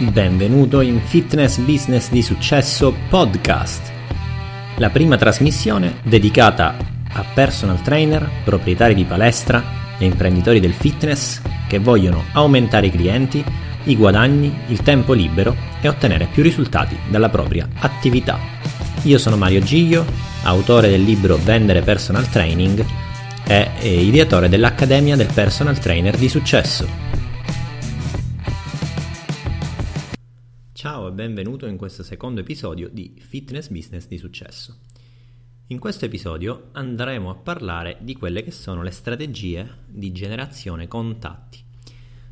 Benvenuto in Fitness Business di Successo Podcast, la prima trasmissione dedicata a personal trainer, proprietari di palestra e imprenditori del fitness che vogliono aumentare i clienti, i guadagni, il tempo libero e ottenere più risultati dalla propria attività. Io sono Mario Giglio, autore del libro Vendere Personal Training e ideatore dell'Accademia del Personal Trainer di Successo. Ciao e benvenuto in questo secondo episodio di Fitness Business di Successo. In questo episodio andremo a parlare di quelle che sono le strategie di generazione contatti.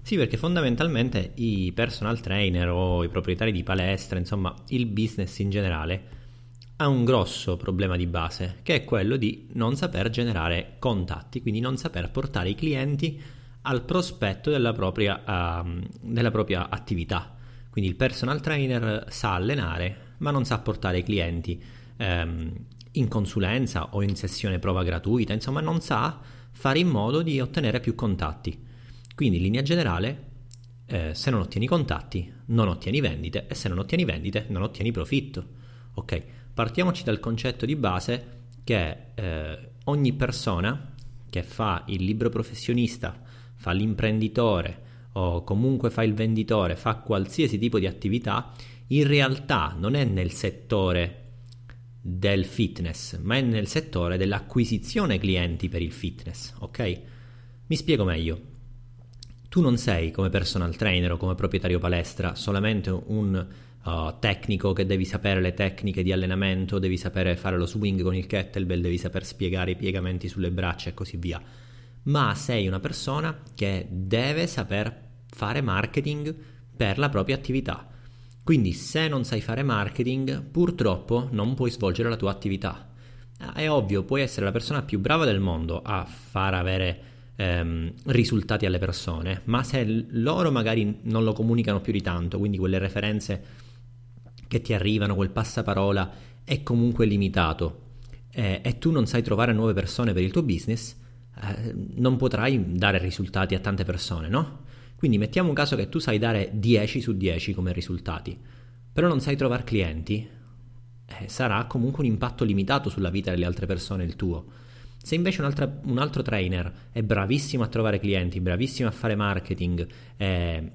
Sì, perché fondamentalmente i personal trainer o i proprietari di palestra, insomma il business in generale, ha un grosso problema di base, che è quello di non saper generare contatti, quindi non saper portare i clienti al prospetto della propria, uh, della propria attività quindi il personal trainer sa allenare, ma non sa portare i clienti ehm, in consulenza o in sessione prova gratuita, insomma non sa fare in modo di ottenere più contatti. Quindi in linea generale, eh, se non ottieni contatti, non ottieni vendite e se non ottieni vendite, non ottieni profitto. Ok, partiamoci dal concetto di base che eh, ogni persona che fa il libro professionista, fa l'imprenditore, o comunque fa il venditore, fa qualsiasi tipo di attività, in realtà non è nel settore del fitness, ma è nel settore dell'acquisizione clienti per il fitness, ok? Mi spiego meglio. Tu non sei come personal trainer o come proprietario palestra solamente un uh, tecnico che devi sapere le tecniche di allenamento, devi sapere fare lo swing con il kettlebell, devi saper spiegare i piegamenti sulle braccia e così via, ma sei una persona che deve saper fare marketing per la propria attività. Quindi se non sai fare marketing, purtroppo non puoi svolgere la tua attività. Ah, è ovvio, puoi essere la persona più brava del mondo a far avere ehm, risultati alle persone, ma se loro magari non lo comunicano più di tanto, quindi quelle referenze che ti arrivano, quel passaparola è comunque limitato eh, e tu non sai trovare nuove persone per il tuo business, eh, non potrai dare risultati a tante persone, no? Quindi mettiamo un caso che tu sai dare 10 su 10 come risultati, però non sai trovare clienti, eh, sarà comunque un impatto limitato sulla vita delle altre persone il tuo. Se invece un, un altro trainer è bravissimo a trovare clienti, bravissimo a fare marketing, eh,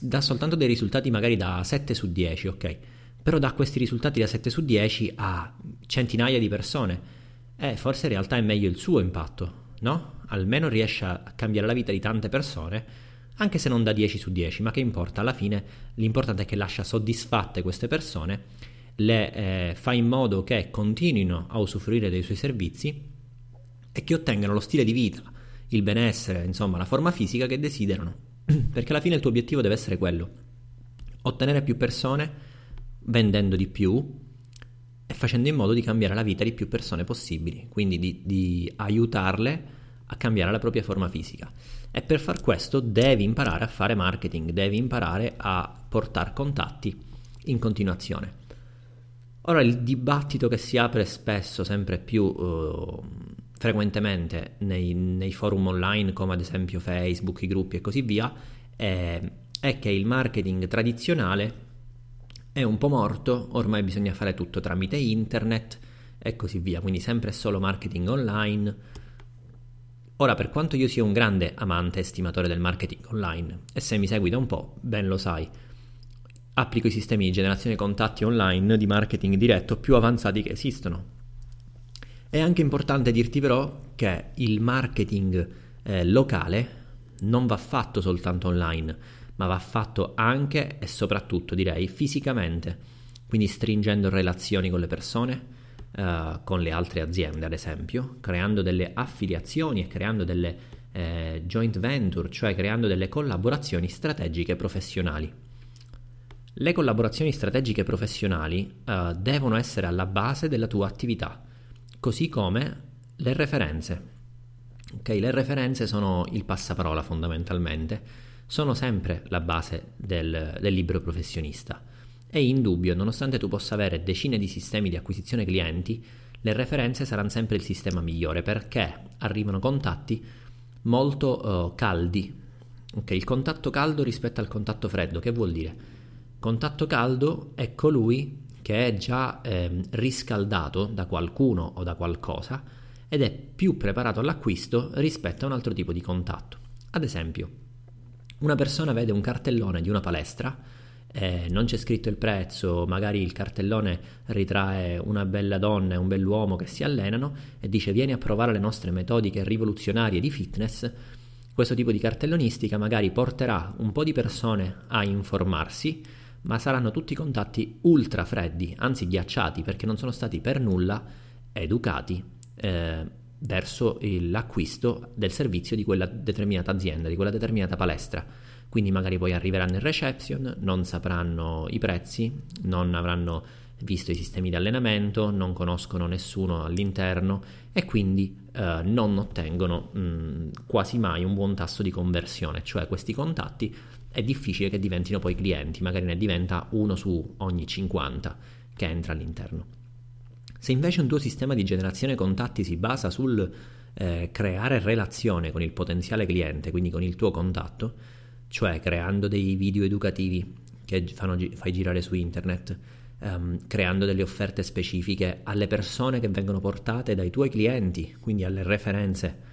dà soltanto dei risultati magari da 7 su 10, ok? Però dà questi risultati da 7 su 10 a centinaia di persone. Eh, forse in realtà è meglio il suo impatto, no? Almeno riesce a cambiare la vita di tante persone anche se non da 10 su 10, ma che importa? Alla fine l'importante è che lascia soddisfatte queste persone, le eh, fa in modo che continuino a usufruire dei suoi servizi e che ottengano lo stile di vita, il benessere, insomma la forma fisica che desiderano. Perché alla fine il tuo obiettivo deve essere quello, ottenere più persone vendendo di più e facendo in modo di cambiare la vita di più persone possibili, quindi di, di aiutarle a cambiare la propria forma fisica. E per far questo devi imparare a fare marketing, devi imparare a portare contatti in continuazione. Ora il dibattito che si apre spesso, sempre più uh, frequentemente nei, nei, forum online come ad esempio Facebook, i gruppi e così via, è, è che il marketing tradizionale è un po' morto, ormai bisogna fare tutto tramite internet e così via, quindi sempre solo marketing online Ora, per quanto io sia un grande amante e stimatore del marketing online, e se mi segui da un po', ben lo sai, applico i sistemi di generazione contatti online di marketing diretto più avanzati che esistono. È anche importante dirti però che il marketing eh, locale non va fatto soltanto online, ma va fatto anche e soprattutto, direi, fisicamente, quindi stringendo relazioni con le persone, uh, con le altre aziende, ad esempio, creando delle affiliazioni e creando delle eh, joint venture, cioè creando delle collaborazioni strategiche professionali. Le collaborazioni strategiche professionali uh, devono essere alla base della tua attività, così come le referenze. Okay, le referenze sono il passaparola fondamentalmente, sono sempre la base del, del libro professionista. È indubbio, nonostante tu possa avere decine di sistemi di acquisizione clienti, le referenze saranno sempre il sistema migliore perché arrivano contatti molto uh, caldi. Okay, il contatto caldo rispetto al contatto freddo, che vuol dire? Contatto caldo è colui che è già eh, riscaldato da qualcuno o da qualcosa ed è più preparato all'acquisto rispetto a un altro tipo di contatto. Ad esempio, una persona vede un cartellone di una palestra, eh, non c'è scritto il prezzo, magari il cartellone ritrae una bella donna e un bell'uomo che si allenano e dice vieni a provare le nostre metodiche rivoluzionarie di fitness. Questo tipo di cartellonistica magari porterà un po' di persone a informarsi, ma saranno tutti contatti ultra freddi, anzi ghiacciati, perché non sono stati per nulla educati eh, verso l'acquisto del servizio di quella determinata azienda, di quella determinata palestra. Quindi magari poi arriveranno in reception, non sapranno i prezzi, non avranno visto i sistemi di allenamento, non conoscono nessuno all'interno e quindi eh, non ottengono mh, quasi mai un buon tasso di conversione, cioè questi contatti è difficile che diventino poi clienti, magari ne diventa uno su ogni 50 che entra all'interno. Se invece un tuo sistema di generazione contatti si basa sul eh, creare relazione con il potenziale cliente, quindi con il tuo contatto, cioè creando dei video educativi che fanno, fai girare su internet, um, creando delle offerte specifiche alle persone che vengono portate dai tuoi clienti, quindi alle referenze.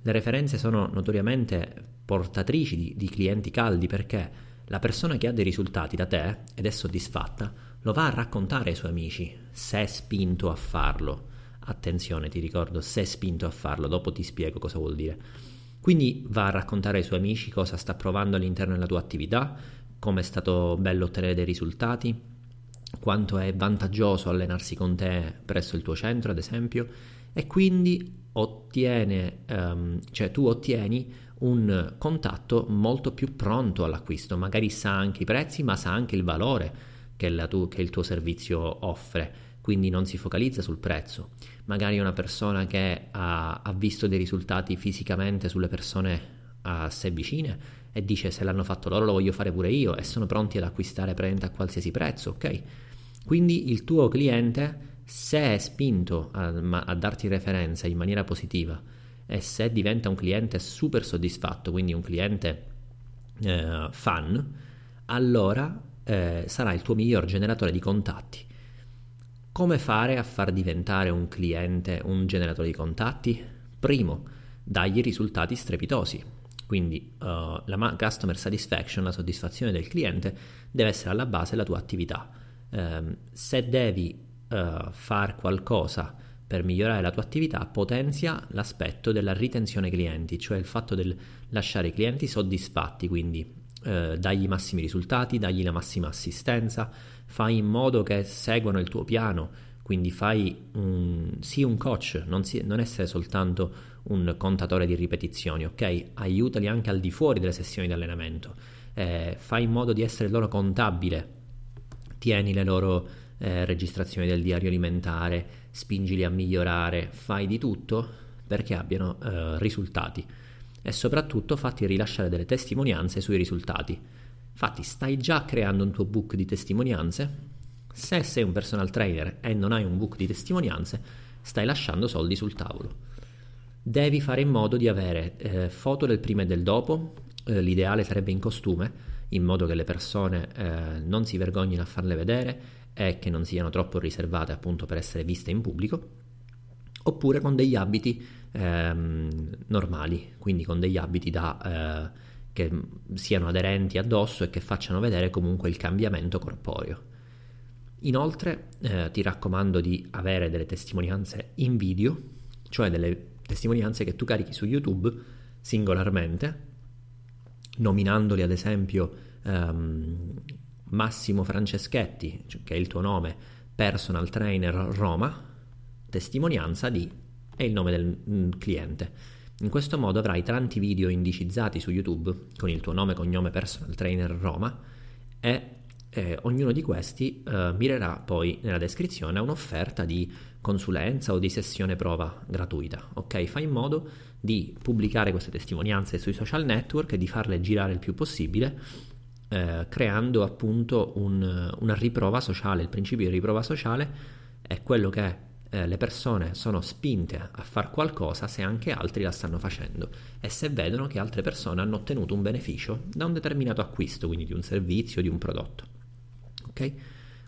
Le referenze sono notoriamente portatrici di, di clienti caldi perché la persona che ha dei risultati da te ed è soddisfatta lo va a raccontare ai suoi amici, se è spinto a farlo. Attenzione, ti ricordo, se è spinto a farlo, dopo ti spiego cosa vuol dire. Quindi va a raccontare ai suoi amici cosa sta provando all'interno della tua attività, come è stato bello ottenere dei risultati, quanto è vantaggioso allenarsi con te presso il tuo centro, ad esempio, e quindi ottiene, um, cioè tu ottieni un contatto molto più pronto all'acquisto, magari sa anche i prezzi, ma sa anche il valore che, tu, che il tuo servizio offre, quindi non si focalizza sul prezzo. Magari una persona che ha, ha visto dei risultati fisicamente sulle persone a sé vicine e dice se l'hanno fatto loro lo voglio fare pure io e sono pronti ad acquistare prenda a qualsiasi prezzo, ok? Quindi il tuo cliente, se è spinto a, a darti referenza in maniera positiva e se diventa un cliente super soddisfatto, quindi un cliente eh, fan, allora eh, sarà il tuo miglior generatore di contatti. Come fare a far diventare un cliente un generatore di contatti? Primo, dagli risultati strepitosi. Quindi uh, la customer satisfaction, la soddisfazione del cliente, deve essere alla base della tua attività. Um, se devi uh, fare qualcosa per migliorare la tua attività, potenzia l'aspetto della ritenzione clienti, cioè il fatto del lasciare i clienti soddisfatti, quindi eh, dagli i massimi risultati, dagli la massima assistenza, fai in modo che seguano il tuo piano, quindi fai un, sì un coach, non, si, non essere soltanto un contatore di ripetizioni, ok? Aiutali anche al di fuori delle sessioni di allenamento, eh, fai in modo di essere loro contabile, tieni le loro eh, registrazioni del diario alimentare, spingili a migliorare, fai di tutto perché abbiano eh, risultati e soprattutto fatti rilasciare delle testimonianze sui risultati. Infatti stai già creando un tuo book di testimonianze? Se sei un personal trainer e non hai un book di testimonianze, stai lasciando soldi sul tavolo. Devi fare in modo di avere eh, foto del prima e del dopo, eh, l'ideale sarebbe in costume, in modo che le persone eh, non si vergognino a farle vedere e che non siano troppo riservate appunto per essere viste in pubblico, oppure con degli abiti ehm, normali, quindi con degli abiti da, eh, che siano aderenti addosso e che facciano vedere comunque il cambiamento corporeo. Inoltre eh, ti raccomando di avere delle testimonianze in video, cioè delle testimonianze che tu carichi su YouTube singolarmente, nominandoli ad esempio ehm, Massimo Franceschetti, che è il tuo nome, personal trainer Roma, testimonianza di e il nome del mm, cliente. In questo modo avrai tanti video indicizzati su YouTube con il tuo nome, cognome, personal trainer Roma e eh, ognuno di questi eh, mirerà poi nella descrizione a un'offerta di consulenza o di sessione prova gratuita. Ok, fai in modo di pubblicare queste testimonianze sui social network e di farle girare il più possibile, eh, creando appunto un, una riprova sociale. Il principio di riprova sociale è quello che eh, le persone sono spinte a fare qualcosa se anche altri la stanno facendo e se vedono che altre persone hanno ottenuto un beneficio da un determinato acquisto, quindi di un servizio di un prodotto. Ok?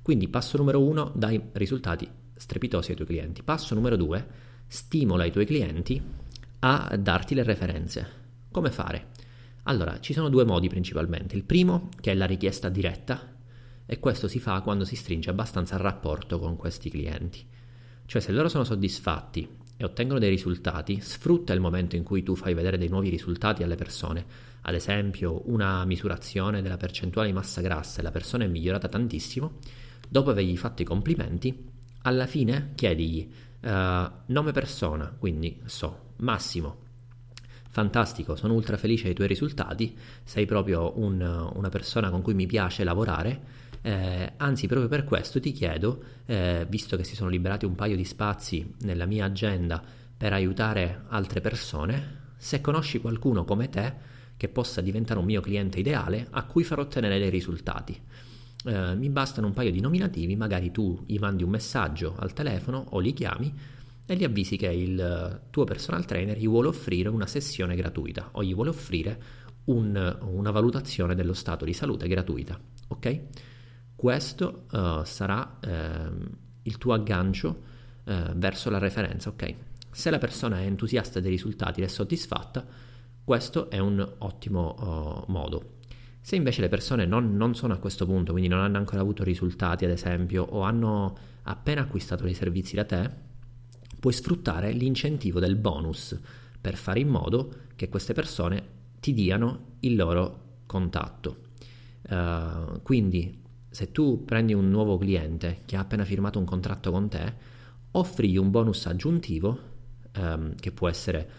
Quindi passo numero uno, dai risultati strepitosi ai tuoi clienti. Passo numero due, stimola i tuoi clienti a darti le referenze. Come fare? Allora, ci sono due modi principalmente. Il primo, che è la richiesta diretta, e questo si fa quando si stringe abbastanza rapporto con questi clienti. Cioè, se loro sono soddisfatti e ottengono dei risultati, sfrutta il momento in cui tu fai vedere dei nuovi risultati alle persone. Ad esempio, una misurazione della percentuale di massa grassa e la persona è migliorata tantissimo. Dopo avergli fatto i complimenti, alla fine chiedigli uh, nome persona, quindi so, Massimo, fantastico, sono ultra felice dei tuoi risultati, sei proprio un, una persona con cui mi piace lavorare. Eh, anzi, proprio per questo ti chiedo, eh, visto che si sono liberati un paio di spazi nella mia agenda per aiutare altre persone, se conosci qualcuno come te che possa diventare un mio cliente ideale a cui farò ottenere dei risultati. Eh, mi bastano un paio di nominativi, magari tu gli mandi un messaggio al telefono o li chiami e gli avvisi che il tuo personal trainer gli vuole offrire una sessione gratuita o gli vuole offrire un, una valutazione dello stato di salute gratuita. Ok? Questo uh, sarà uh, il tuo aggancio uh, verso la referenza. Ok? Se la persona è entusiasta dei risultati ed è soddisfatta, questo è un ottimo modo. Se invece le persone non, non, sono a questo punto, quindi non hanno ancora avuto risultati, ad esempio, o hanno appena acquistato dei servizi da te, puoi sfruttare l'incentivo del bonus per fare in modo che queste persone ti diano il loro contatto. Uh, quindi se tu prendi un nuovo cliente che ha appena firmato un contratto con te, offrigli un bonus aggiuntivo um, che può essere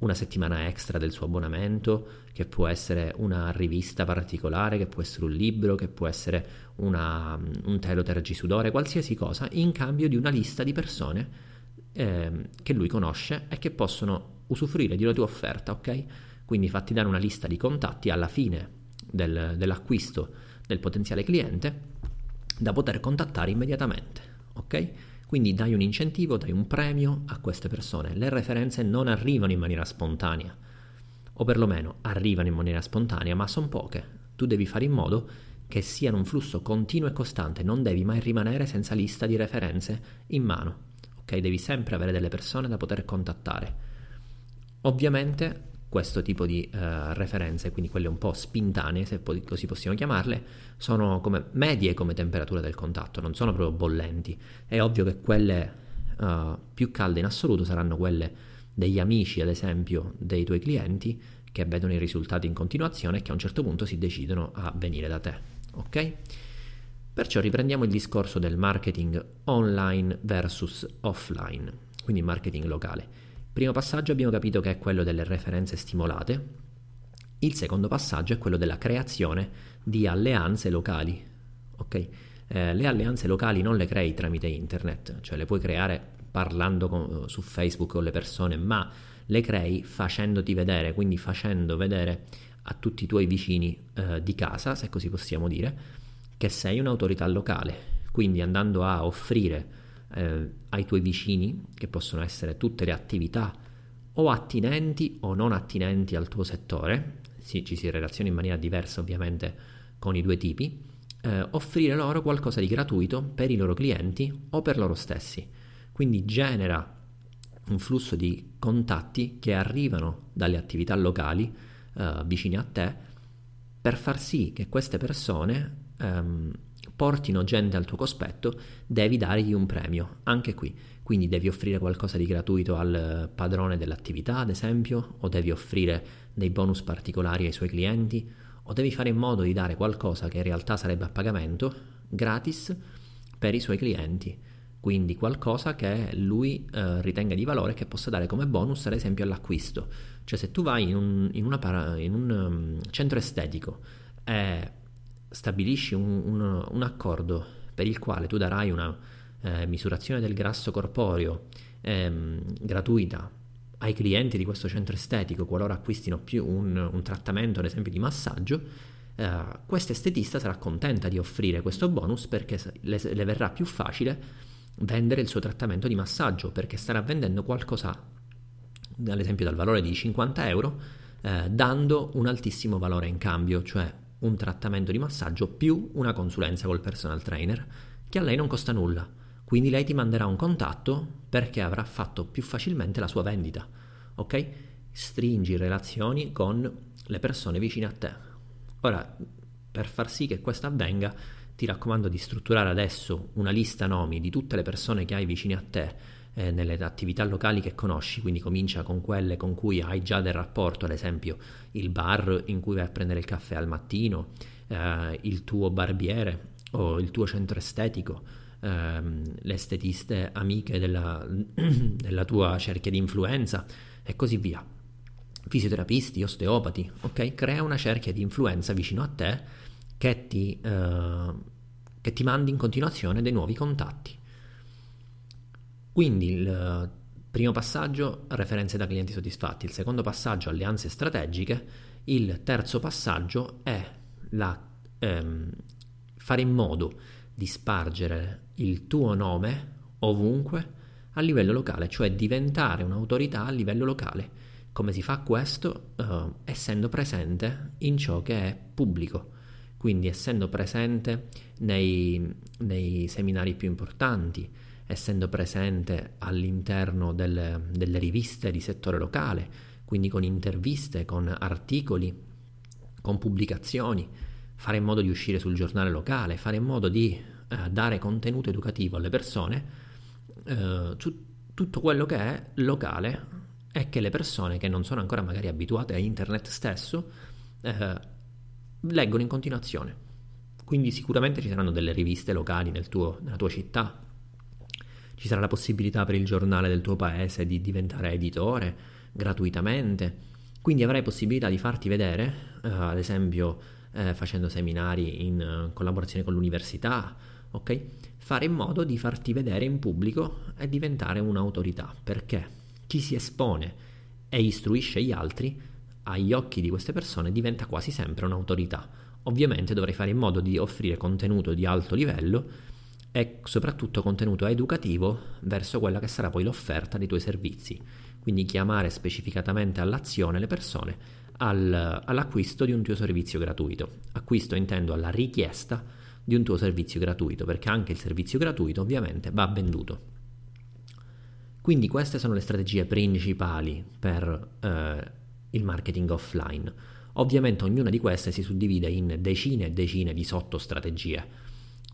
una settimana extra del suo abbonamento, che può essere una rivista particolare, che può essere un libro, che può essere una, un telo tergisudore, qualsiasi cosa, in cambio di una lista di persone eh, che lui conosce e che possono usufruire di una tua offerta, ok? Quindi fatti dare una lista di contatti alla fine del, dell'acquisto del potenziale cliente da poter contattare immediatamente, ok? Quindi dai un incentivo, dai un premio a queste persone. Le referenze non arrivano in maniera spontanea, o perlomeno arrivano in maniera spontanea, ma sono poche. Tu devi fare in modo che siano un flusso continuo e costante, non devi mai rimanere senza lista di referenze in mano ok? Devi sempre avere delle persone da poter contattare. Ovviamente questo tipo di uh, referenze, quindi quelle un po' spintanee, se po- così possiamo chiamarle, sono come medie come temperatura del contatto, non sono proprio bollenti. È ovvio che quelle uh, più calde in assoluto saranno quelle degli amici, ad esempio, dei tuoi clienti che vedono i risultati in continuazione e che a un certo punto si decidono a venire da te. Ok? Perciò riprendiamo il discorso del marketing online versus offline, quindi marketing locale. Primo passaggio abbiamo capito che è quello delle referenze stimolate. Il secondo passaggio è quello della creazione di alleanze locali. Okay? Eh, le alleanze locali non le crei tramite internet, cioè le puoi creare parlando con, su Facebook con le persone, ma le crei facendoti vedere, quindi facendo vedere a tutti i tuoi vicini eh, di casa, se così possiamo dire, che sei un'autorità locale, quindi andando a offrire eh, ai tuoi vicini, che possono essere tutte le attività o attinenti o non attinenti al tuo settore, sì, ci si relaziona in maniera diversa ovviamente con i due tipi, eh, offrire loro qualcosa di gratuito per i loro clienti o per loro stessi. Quindi genera un flusso di contatti che arrivano dalle attività locali eh, vicine a te per far sì che queste persone um, portino gente al tuo cospetto, devi dargli un premio, anche qui. Quindi devi offrire qualcosa di gratuito al padrone dell'attività, ad esempio, o devi offrire dei bonus particolari ai suoi clienti, o devi fare in modo di dare qualcosa che in realtà sarebbe a pagamento, gratis, per i suoi clienti. Quindi qualcosa che lui eh, ritenga di valore che possa dare come bonus, ad esempio, all'acquisto. Cioè se tu vai in un, in para, in un um, centro estetico e stabilisci un, un, un, accordo per il quale tu darai una eh, misurazione del grasso corporeo ehm, gratuita ai clienti di questo centro estetico qualora acquistino più un, un trattamento, ad esempio, di massaggio, eh, questa estetista sarà contenta di offrire questo bonus perché le, le verrà più facile vendere il suo trattamento di massaggio perché starà vendendo qualcosa, ad esempio dal valore di 50 euro, eh, dando un altissimo valore in cambio, cioè un trattamento di massaggio più una consulenza col personal trainer che a lei non costa nulla. Quindi lei ti manderà un contatto perché avrà fatto più facilmente la sua vendita. Ok? Stringi relazioni con le persone vicine a te. Ora, per far sì che questo avvenga, ti raccomando di strutturare adesso una lista nomi di tutte le persone che hai vicine a te eh, nelle attività locali che conosci, quindi comincia con quelle con cui hai già del rapporto, ad esempio il bar in cui vai a prendere il caffè al mattino, eh, il tuo barbiere o il tuo centro estetico, ehm, le estetiste amiche della, della tua cerchia di influenza e così via. Fisioterapisti, osteopati, ok? Crea una cerchia di influenza vicino a te che ti, eh, che ti mandi in continuazione dei nuovi contatti. Quindi il eh, primo passaggio, referenze da clienti soddisfatti, il secondo passaggio, alleanze strategiche, il terzo passaggio è la, ehm, fare in modo di spargere il tuo nome ovunque a livello locale, cioè diventare un'autorità a livello locale. Come si fa questo? Uh, essendo presente in ciò che è pubblico, quindi essendo presente nei, nei seminari più importanti, essendo presente all'interno delle, delle riviste di settore locale, quindi con interviste, con articoli, con pubblicazioni, fare in modo di uscire sul giornale locale, fare in modo di eh, dare contenuto educativo alle persone, eh, su tutto quello che è locale e che le persone che non sono ancora magari abituate a internet stesso eh, leggono in continuazione. Quindi sicuramente ci saranno delle riviste locali nel tuo, nella tua città, ci sarà la possibilità per il giornale del tuo paese di diventare editore gratuitamente, quindi avrai possibilità di farti vedere, eh, ad esempio eh, facendo seminari in uh, collaborazione con l'università, ok? Fare in modo di farti vedere in pubblico e diventare un'autorità, perché chi si espone e istruisce gli altri, agli occhi di queste persone diventa quasi sempre un'autorità. Ovviamente dovrai fare in modo di offrire contenuto di alto livello e soprattutto contenuto educativo verso quella che sarà poi l'offerta dei tuoi servizi. Quindi chiamare specificatamente all'azione le persone al, all'acquisto di un tuo servizio gratuito. Acquisto intendo alla richiesta di un tuo servizio gratuito, perché anche il servizio gratuito ovviamente va venduto. Quindi queste sono le strategie principali per eh, il marketing offline. Ovviamente ognuna di queste si suddivide in decine e decine di sottostrategie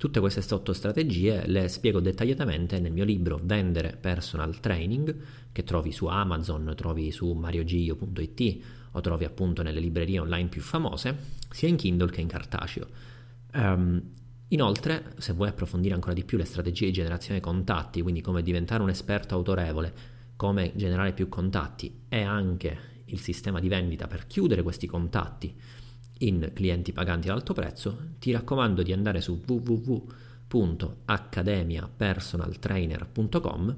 Tutte queste sottostrategie le spiego dettagliatamente nel mio libro Vendere Personal Training, che trovi su Amazon, trovi su mariogio.it o trovi appunto nelle librerie online più famose, sia in Kindle che in cartaceo. Um, inoltre, se vuoi approfondire ancora di più le strategie di generazione contatti, quindi come diventare un esperto autorevole, come generare più contatti e anche il sistema di vendita per chiudere questi contatti, in clienti paganti ad alto prezzo, ti raccomando di andare su www.accademiapersonaltrainer.com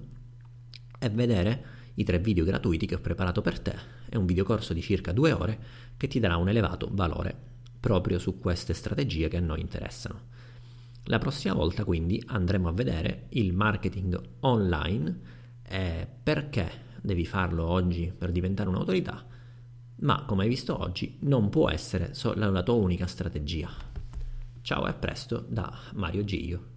e vedere i tre video gratuiti che ho preparato per te. È un videocorso di circa due ore che ti darà un elevato valore proprio su queste strategie che a noi interessano. La prossima volta quindi andremo a vedere il marketing online e perché devi farlo oggi per diventare un'autorità ma come hai visto oggi non può essere la tua unica strategia. Ciao e a presto da Mario Giglio.